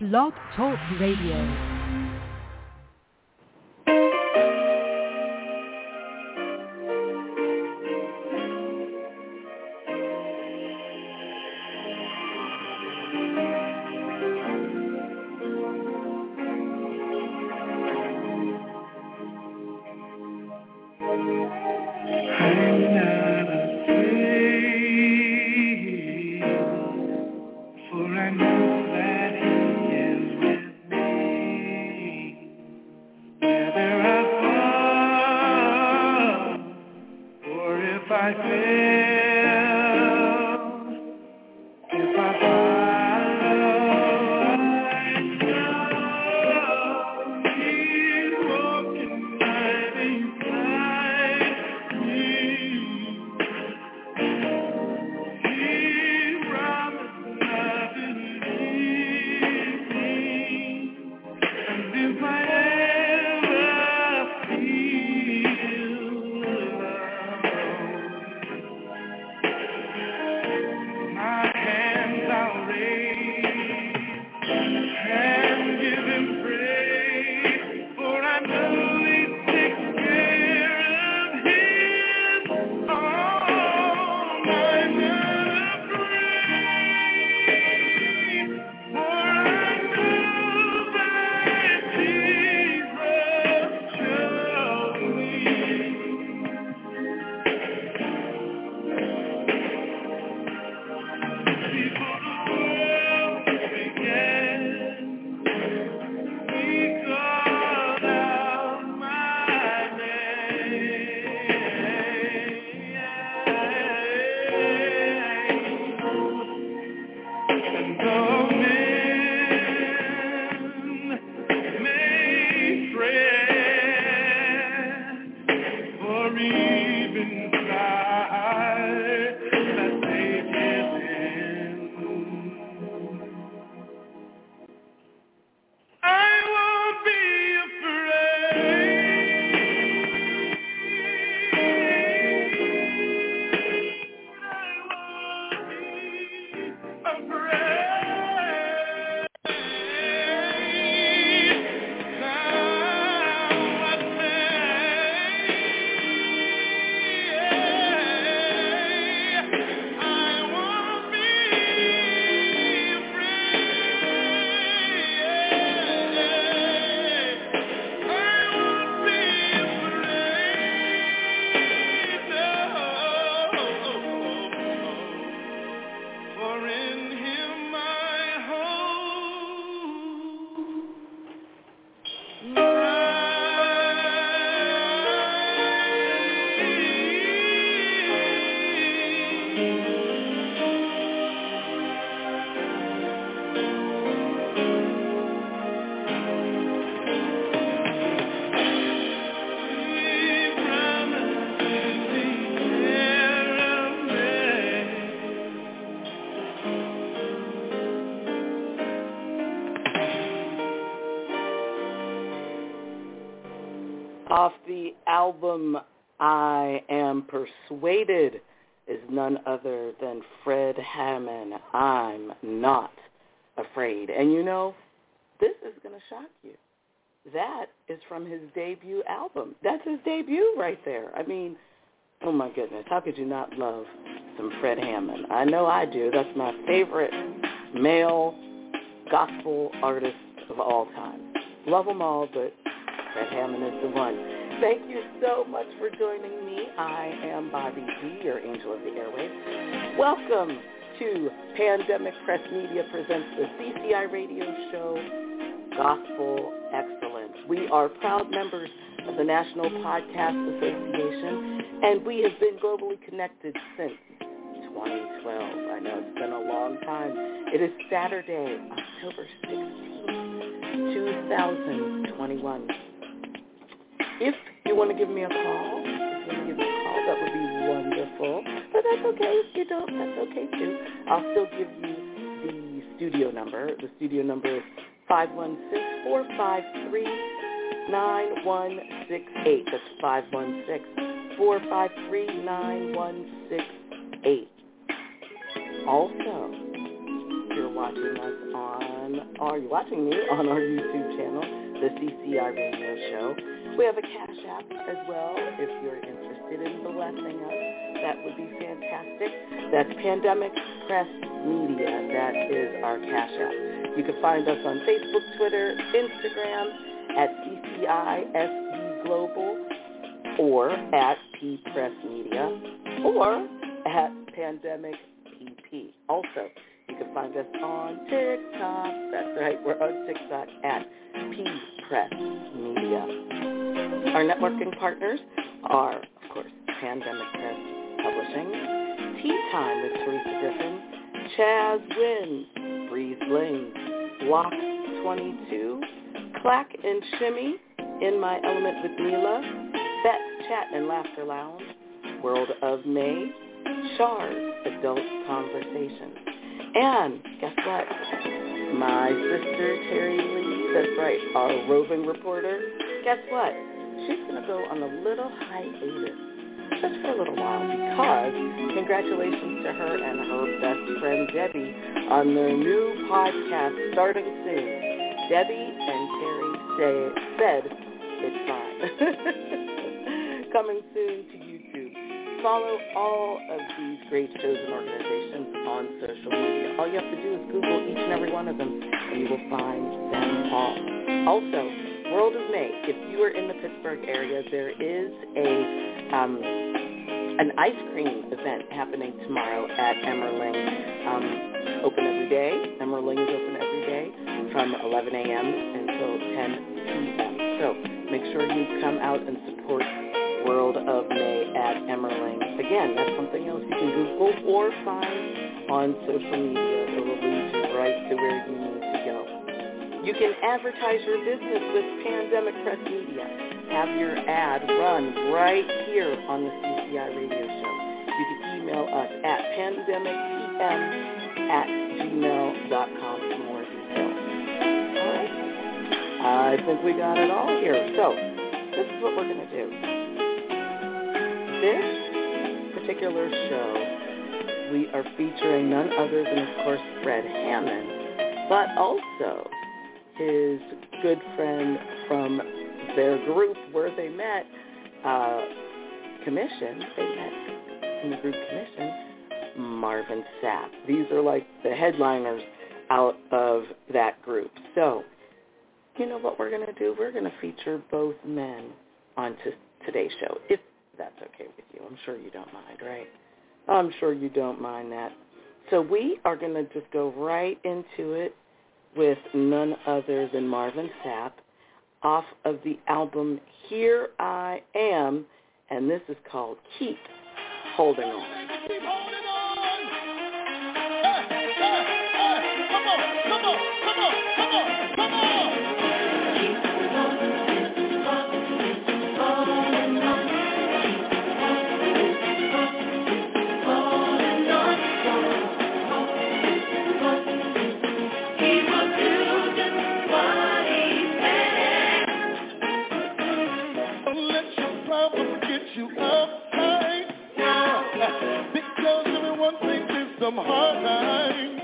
Blog Talk Radio. Album I Am Persuaded is none other than Fred Hammond. I'm not afraid. And you know, this is going to shock you. That is from his debut album. That's his debut right there. I mean, oh my goodness, how could you not love some Fred Hammond? I know I do. That's my favorite male gospel artist of all time. Love them all, but Fred Hammond is the one. Thank you so much for joining me. I am Bobby G, your angel of the airwaves. Welcome to Pandemic Press Media presents the CCI radio show Gospel Excellence. We are proud members of the National Podcast Association, and we have been globally connected since 2012. I know it's been a long time. It is Saturday, October 16th, 2021. If you want to give me a call, if you want to give me a call, that would be wonderful. But that's okay. If you don't, that's okay too. I'll still give you the studio number. The studio number is 516-453-9168. That's 516-453-9168. Also, you're watching us on are you watching me on our YouTube channel, the CCI Radio Show. We have a Cash App as well if you're interested in blessing us. That would be fantastic. That's Pandemic Press Media. That is our Cash App. You can find us on Facebook, Twitter, Instagram at CCISD Global or at P Press Media or at Pandemic EP. Also, you can find us on TikTok. That's right, we're on TikTok at P Press Media. Our networking partners are, of course, Pandemic Press Publishing, Tea Time with Teresa Griffin, Chaz Wins, Breeze Bling, Block 22, Clack and Shimmy, In My Element with Mila, Bet Chat and Laughter Lounge, World of May, Shars Adult Conversations. And guess what? My sister Terry Lee, that's right, our roving reporter, guess what? She's going to go on a little hiatus just for a little while because congratulations to her and her best friend Debbie on their new podcast starting soon. Debbie and Terry say, said it's fine. Coming soon to YouTube. Follow all of these great shows and organizations on social media. All you have to do is Google each and every one of them and you will find them all. Also, World of May. If you are in the Pittsburgh area, there is a um, an ice cream event happening tomorrow at Emmerling. Um, open every day. Emmerling is open every day from 11 a.m. until 10 p.m. So make sure you come out and support World of Emmerling. Again, that's something else you can Google or find on social media. It will lead you right to where you need to go. You can advertise your business with Pandemic Press Media. Have your ad run right here on the CCI radio show. You can email us at pandemicpm at gmail.com for more details. All right. I think we got it all here. So this is what we're going to do this particular show, we are featuring none other than, of course, Fred Hammond, but also his good friend from their group where they met, uh, Commission, they met in the group Commission, Marvin Sapp. These are like the headliners out of that group. So, you know what we're going to do? We're going to feature both men on t- today's show, if that's okay with you. I'm sure you don't mind, right? I'm sure you don't mind that. So we are going to just go right into it with none other than Marvin Sapp off of the album Here I Am, and this is called Keep Holding On. Come on, come on, come on, come on, come on. Some hard times.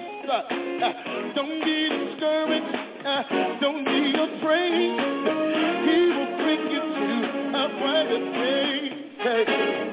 Don't be discouraged. Don't be afraid. He will bring you to a brighter day.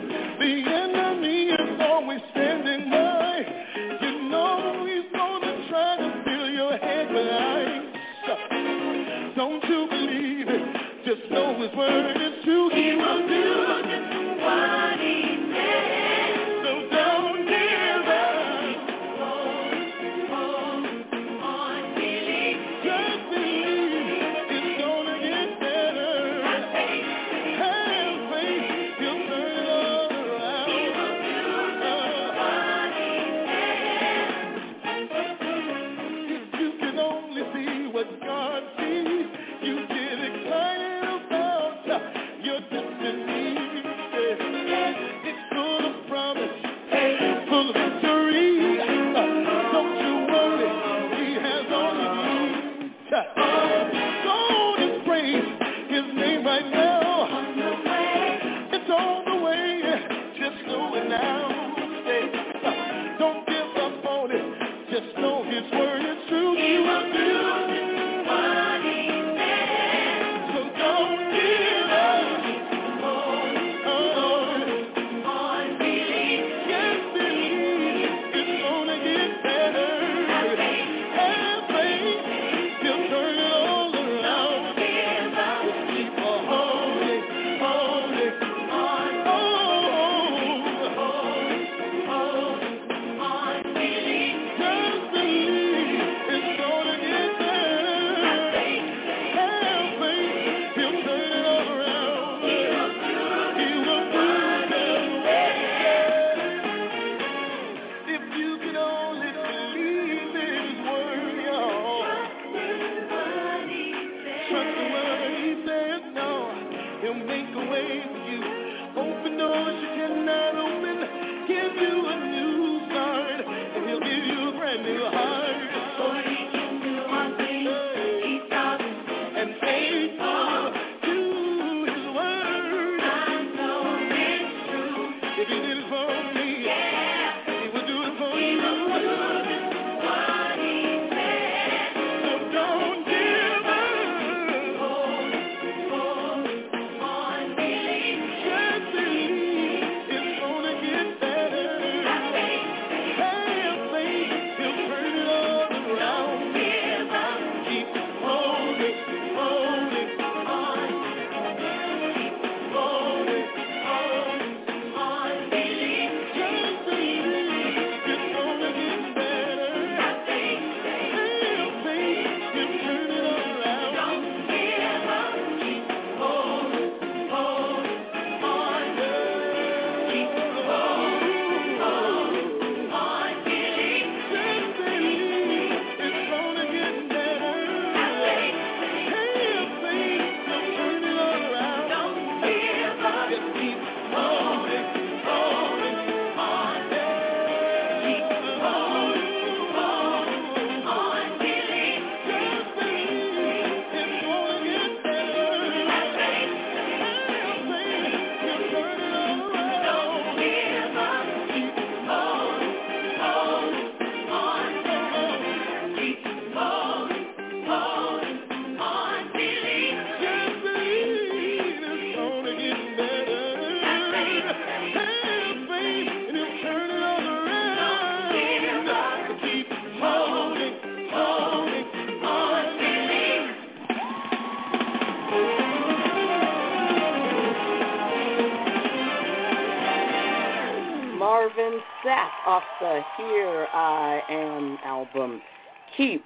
Keep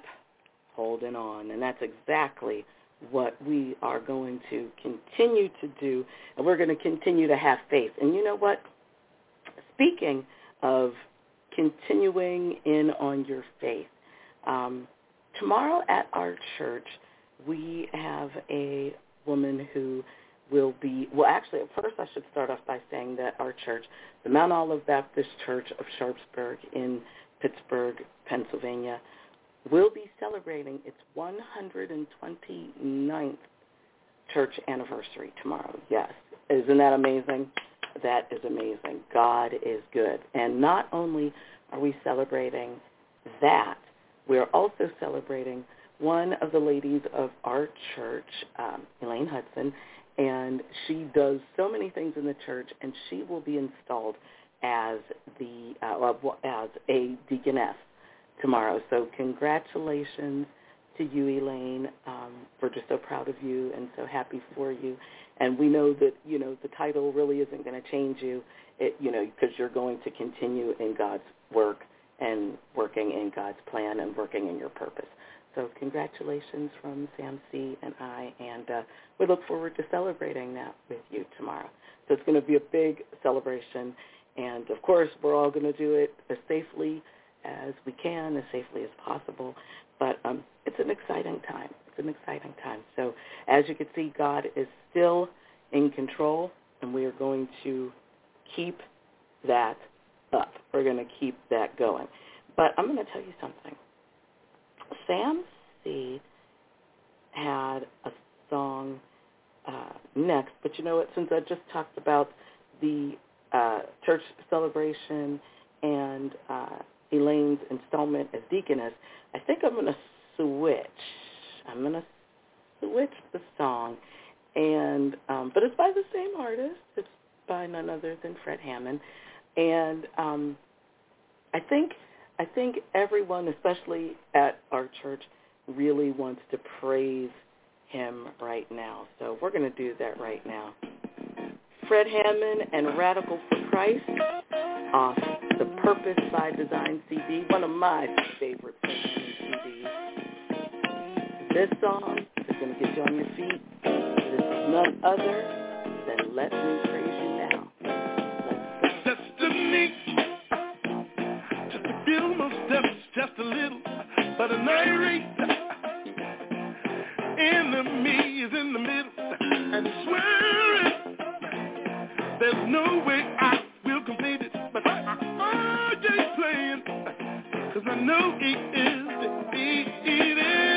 Holding On. And that's exactly what we are going to continue to do. And we're going to continue to have faith. And you know what? Speaking of continuing in on your faith, um, tomorrow at our church, we have a woman who will be, well, actually, at first I should start off by saying that our church, the Mount Olive Baptist Church of Sharpsburg in Pittsburgh, Pennsylvania, will be celebrating its 129th church anniversary tomorrow. Yes. Isn't that amazing? That is amazing. God is good. And not only are we celebrating that, we're also celebrating one of the ladies of our church, um, Elaine Hudson, and she does so many things in the church, and she will be installed as the uh, as a deaconess tomorrow. So congratulations to you, Elaine. Um, we're just so proud of you and so happy for you. And we know that you know the title really isn't going to change you, it, you know, because you're going to continue in God's work and working in God's plan and working in your purpose. So congratulations from Sam C. and I, and uh, we look forward to celebrating that with you tomorrow. So it's going to be a big celebration, and of course we're all going to do it safely as we can, as safely as possible. But um, it's an exciting time. It's an exciting time. So as you can see, God is still in control, and we are going to keep that up. We're going to keep that going. But I'm going to tell you something. Sam C had a song uh, next, but you know what? Since I just talked about the uh, church celebration and uh, Elaine's installment as deaconess, I think I'm going to switch. I'm going to switch the song, and um, but it's by the same artist. It's by none other than Fred Hammond, and um, I think I think everyone, especially at our church, really wants to praise him right now. So we're going to do that right now. Fred Hammond and Radical Christ off the Purpose by Design CD, one of my favorite CDs. This song is going to get you on your feet. This is none other than Let Me Praise You Now. Destiny feel my steps just a little, but a night rate in the me is in the middle and swearing there's no way I know he is defeated.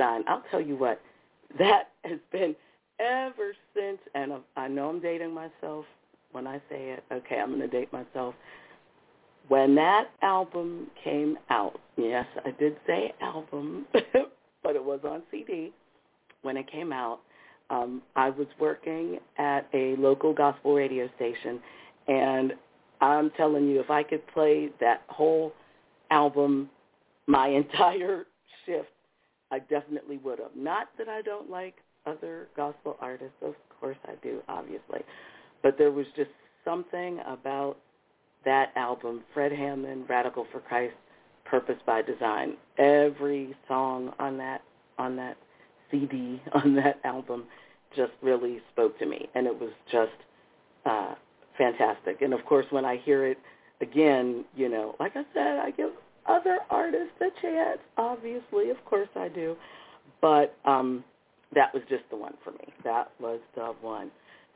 Design. I'll tell you what, that has been ever since, and I know I'm dating myself, when I say it, okay, I'm going to date myself. When that album came out, yes, I did say album, but it was on CD. When it came out, um, I was working at a local gospel radio station, and I'm telling you, if I could play that whole album my entire shift, I definitely would have. Not that I don't like other gospel artists, of course I do, obviously, but there was just something about that album, Fred Hammond, Radical for Christ, Purpose by Design. Every song on that on that CD on that album just really spoke to me, and it was just uh, fantastic. And of course, when I hear it again, you know, like I said, I give other artists a chance. Obviously, of course, I do, but um, that was just the one for me. That was the one.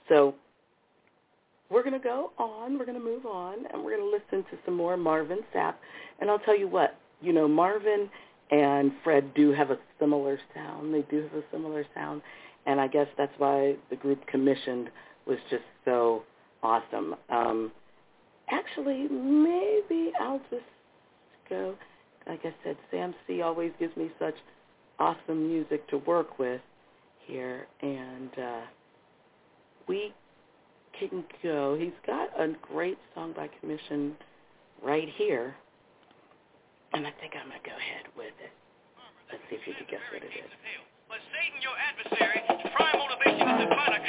So we're going to go on. We're going to move on, and we're going to listen to some more Marvin Sapp. And I'll tell you what, you know, Marvin and Fred do have a similar sound. They do have a similar sound, and I guess that's why the group Commissioned was just so awesome. Um, actually, maybe I'll just go. Like I said, Sam C always gives me such awesome music to work with here, and uh, we can go. He's got a great song by commission right here, and I think I'm to go ahead with it. Let's see if you can guess what it is. But Satan, your adversary, prime motivation is to find a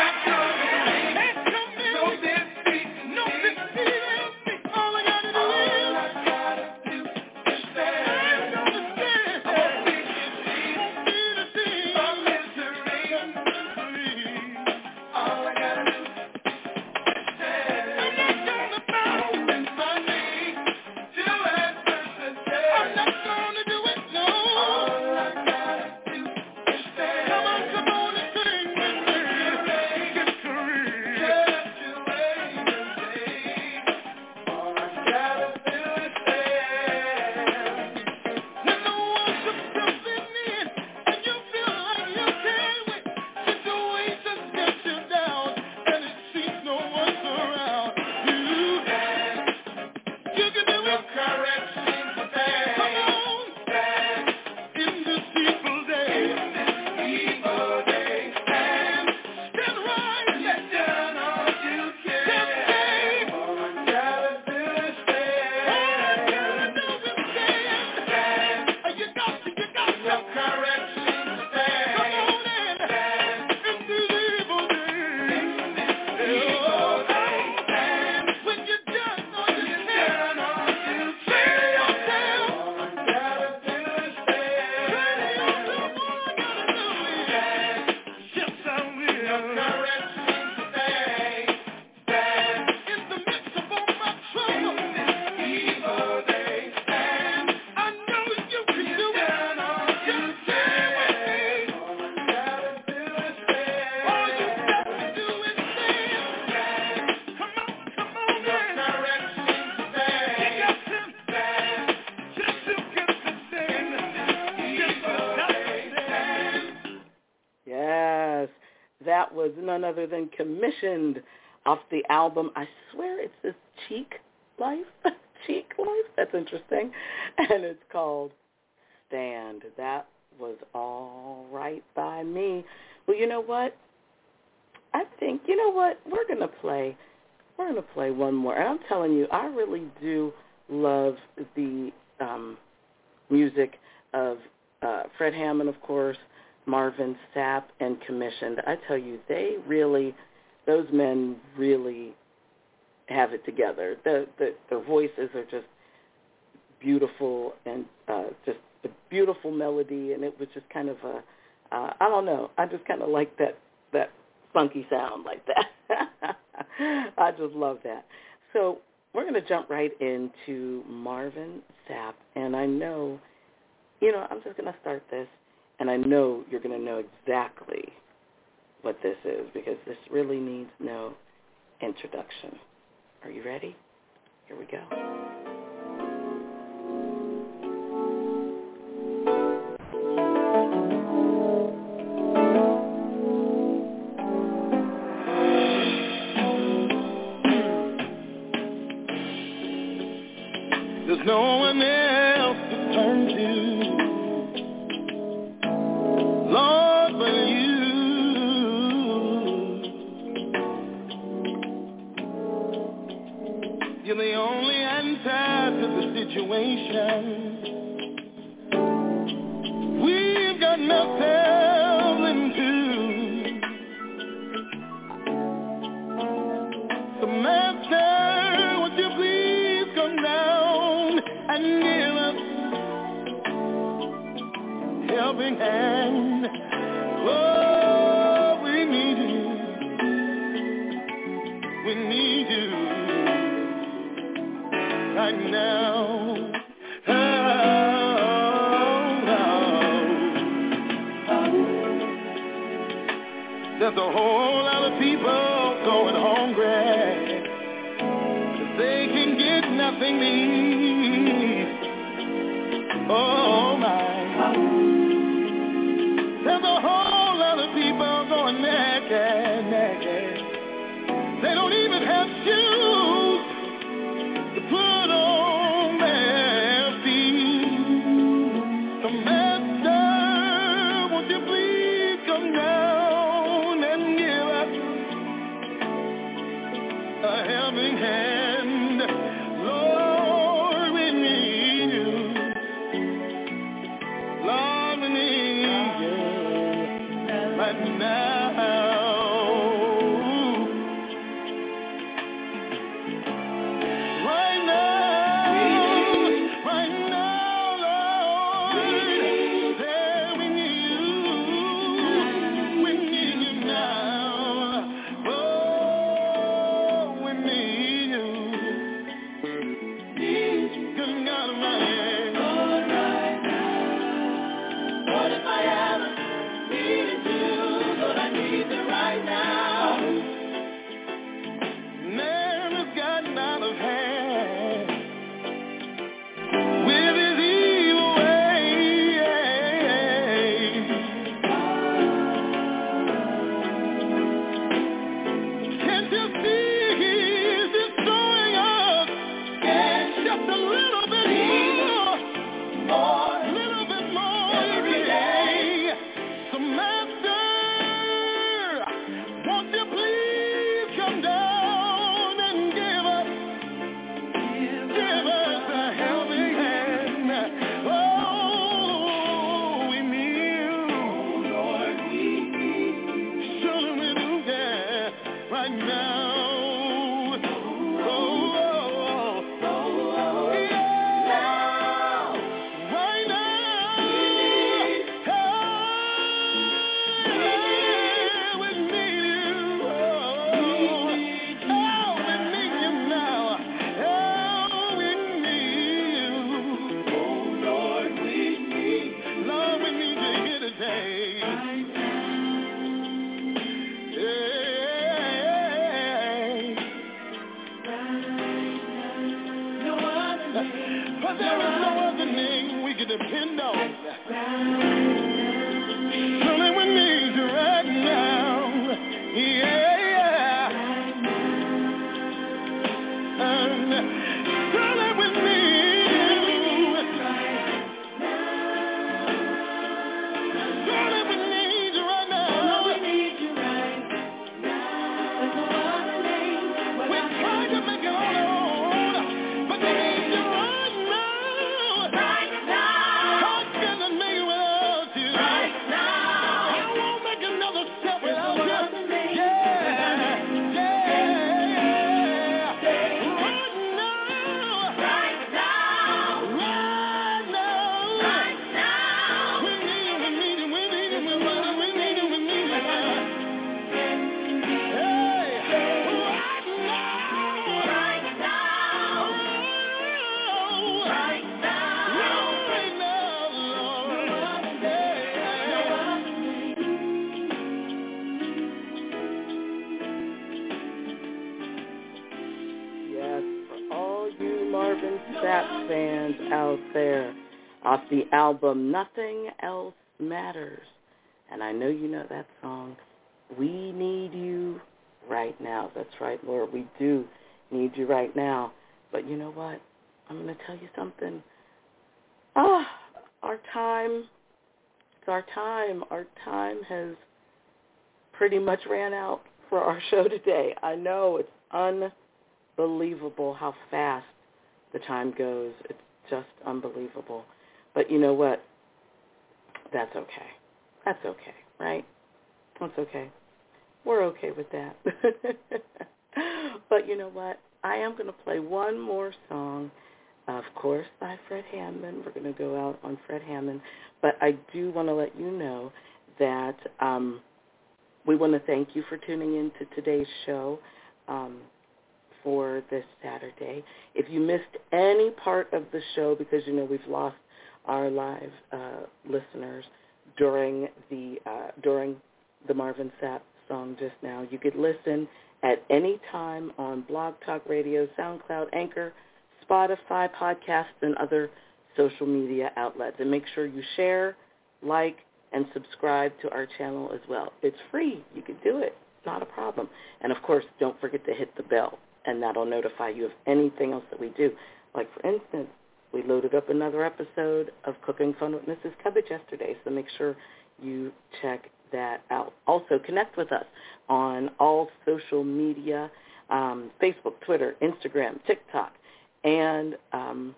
back to Commissioned off the album. I swear it's this Cheek Life. Cheek Life. That's interesting. And it's called Stand. That was all right by me. Well, you know what? I think, you know what? We're going to play we're going to play one more. And I'm telling you, I really do love the um, music of uh, Fred Hammond, of course, Marvin Sapp, and Commissioned. I tell you, they really, those men really have it together. The, the their voices are just beautiful and uh, just a beautiful melody, and it was just kind of a, uh, I don't know, I just kind of like that that funky sound like that. I just love that. So we're going to jump right into Marvin Sapp, and I know, you know, I'm just going to start this, and I know you're going to know exactly what this is because this really needs no introduction. Are you ready? Here we go. We need you right now. Oh. There's a whole lot you Sapp fans out there off the album Nothing Else Matters. And I know you know that song. We need you right now. That's right, Lord. We do need you right now. But you know what? I'm going to tell you something. Ah, our time, it's our time. Our time has pretty much ran out for our show today. I know it's unbelievable how fast the time goes. It's just unbelievable. But you know what? That's okay. That's okay, right? That's okay. We're okay with that. but you know what? I am going to play one more song, of course, by Fred Hammond. We're going to go out on Fred Hammond. But I do want to let you know that um, we want to thank you for tuning in to today's show um, for this Saturday. If you missed any part of the show, because, you know, we've lost our live uh, listeners during the uh, during the Marvin Sapp song just now, you could listen at any time on Blog Talk Radio, SoundCloud, Anchor, Spotify, podcasts, and other social media outlets. And make sure you share, like, and subscribe to our channel as well. It's free. You can do it. Not a problem. And of course, don't forget to hit the bell, and that'll notify you of anything else that we do. Like, for instance, we loaded up another episode of Cooking Fun with Mrs. Cubbage yesterday, so make sure you check that out. Also, connect with us on all social media, um, Facebook, Twitter, Instagram, TikTok, and, um,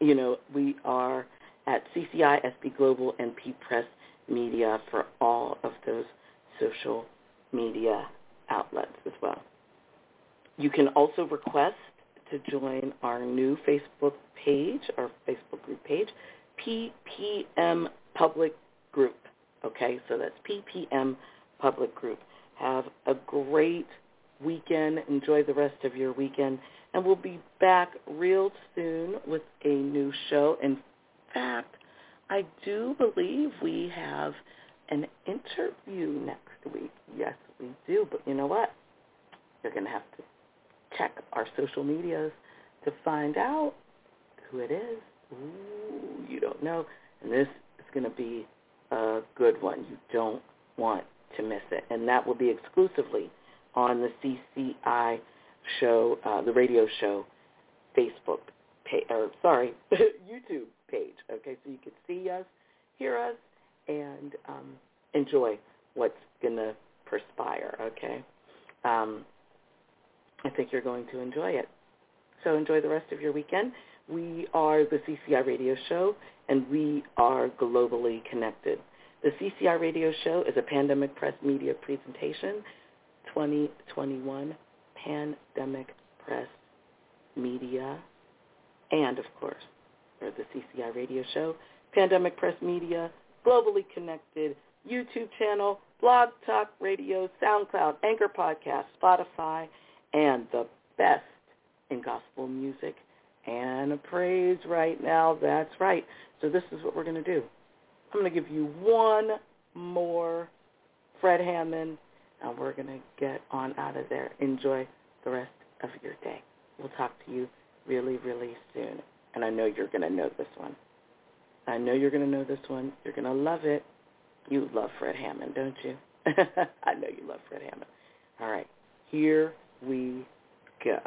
you know, we are at CCI, SB Global, and P Press Media for all of those social media outlets as well. You can also request to join our new Facebook page, our Facebook group page, PPM Public Group. Okay, so that's PPM Public Group. Have a great weekend. Enjoy the rest of your weekend. And we'll be back real soon with a new show. In fact, I do believe we have an interview next week. Yes, we do. But you know what? You're going to have to check our social medias to find out who it is. Ooh, you don't know. And this is going to be a good one. You don't want to miss it. And that will be exclusively on the CCI show, uh, the radio show Facebook page, or sorry, YouTube page. Okay, so you can see us, hear us, and um, enjoy what's going to perspire. Okay. Um, I think you're going to enjoy it. So enjoy the rest of your weekend. We are the CCI Radio Show, and we are globally connected. The CCI Radio Show is a Pandemic Press Media presentation, 2021 Pandemic Press Media, and of course, for the CCI Radio Show, Pandemic Press Media, globally connected YouTube channel, Blog Talk Radio, SoundCloud, Anchor Podcast, Spotify, and the best in gospel music and praise right now. That's right. So this is what we're going to do. I'm going to give you one more Fred Hammond, and we're going to get on out of there. Enjoy the rest of your day. We'll talk to you really, really soon. And I know you're going to know this one. I know you're going to know this one. You're going to love it. You love Fred Hammond, don't you? I know you love Fred Hammond. All right. Here we go.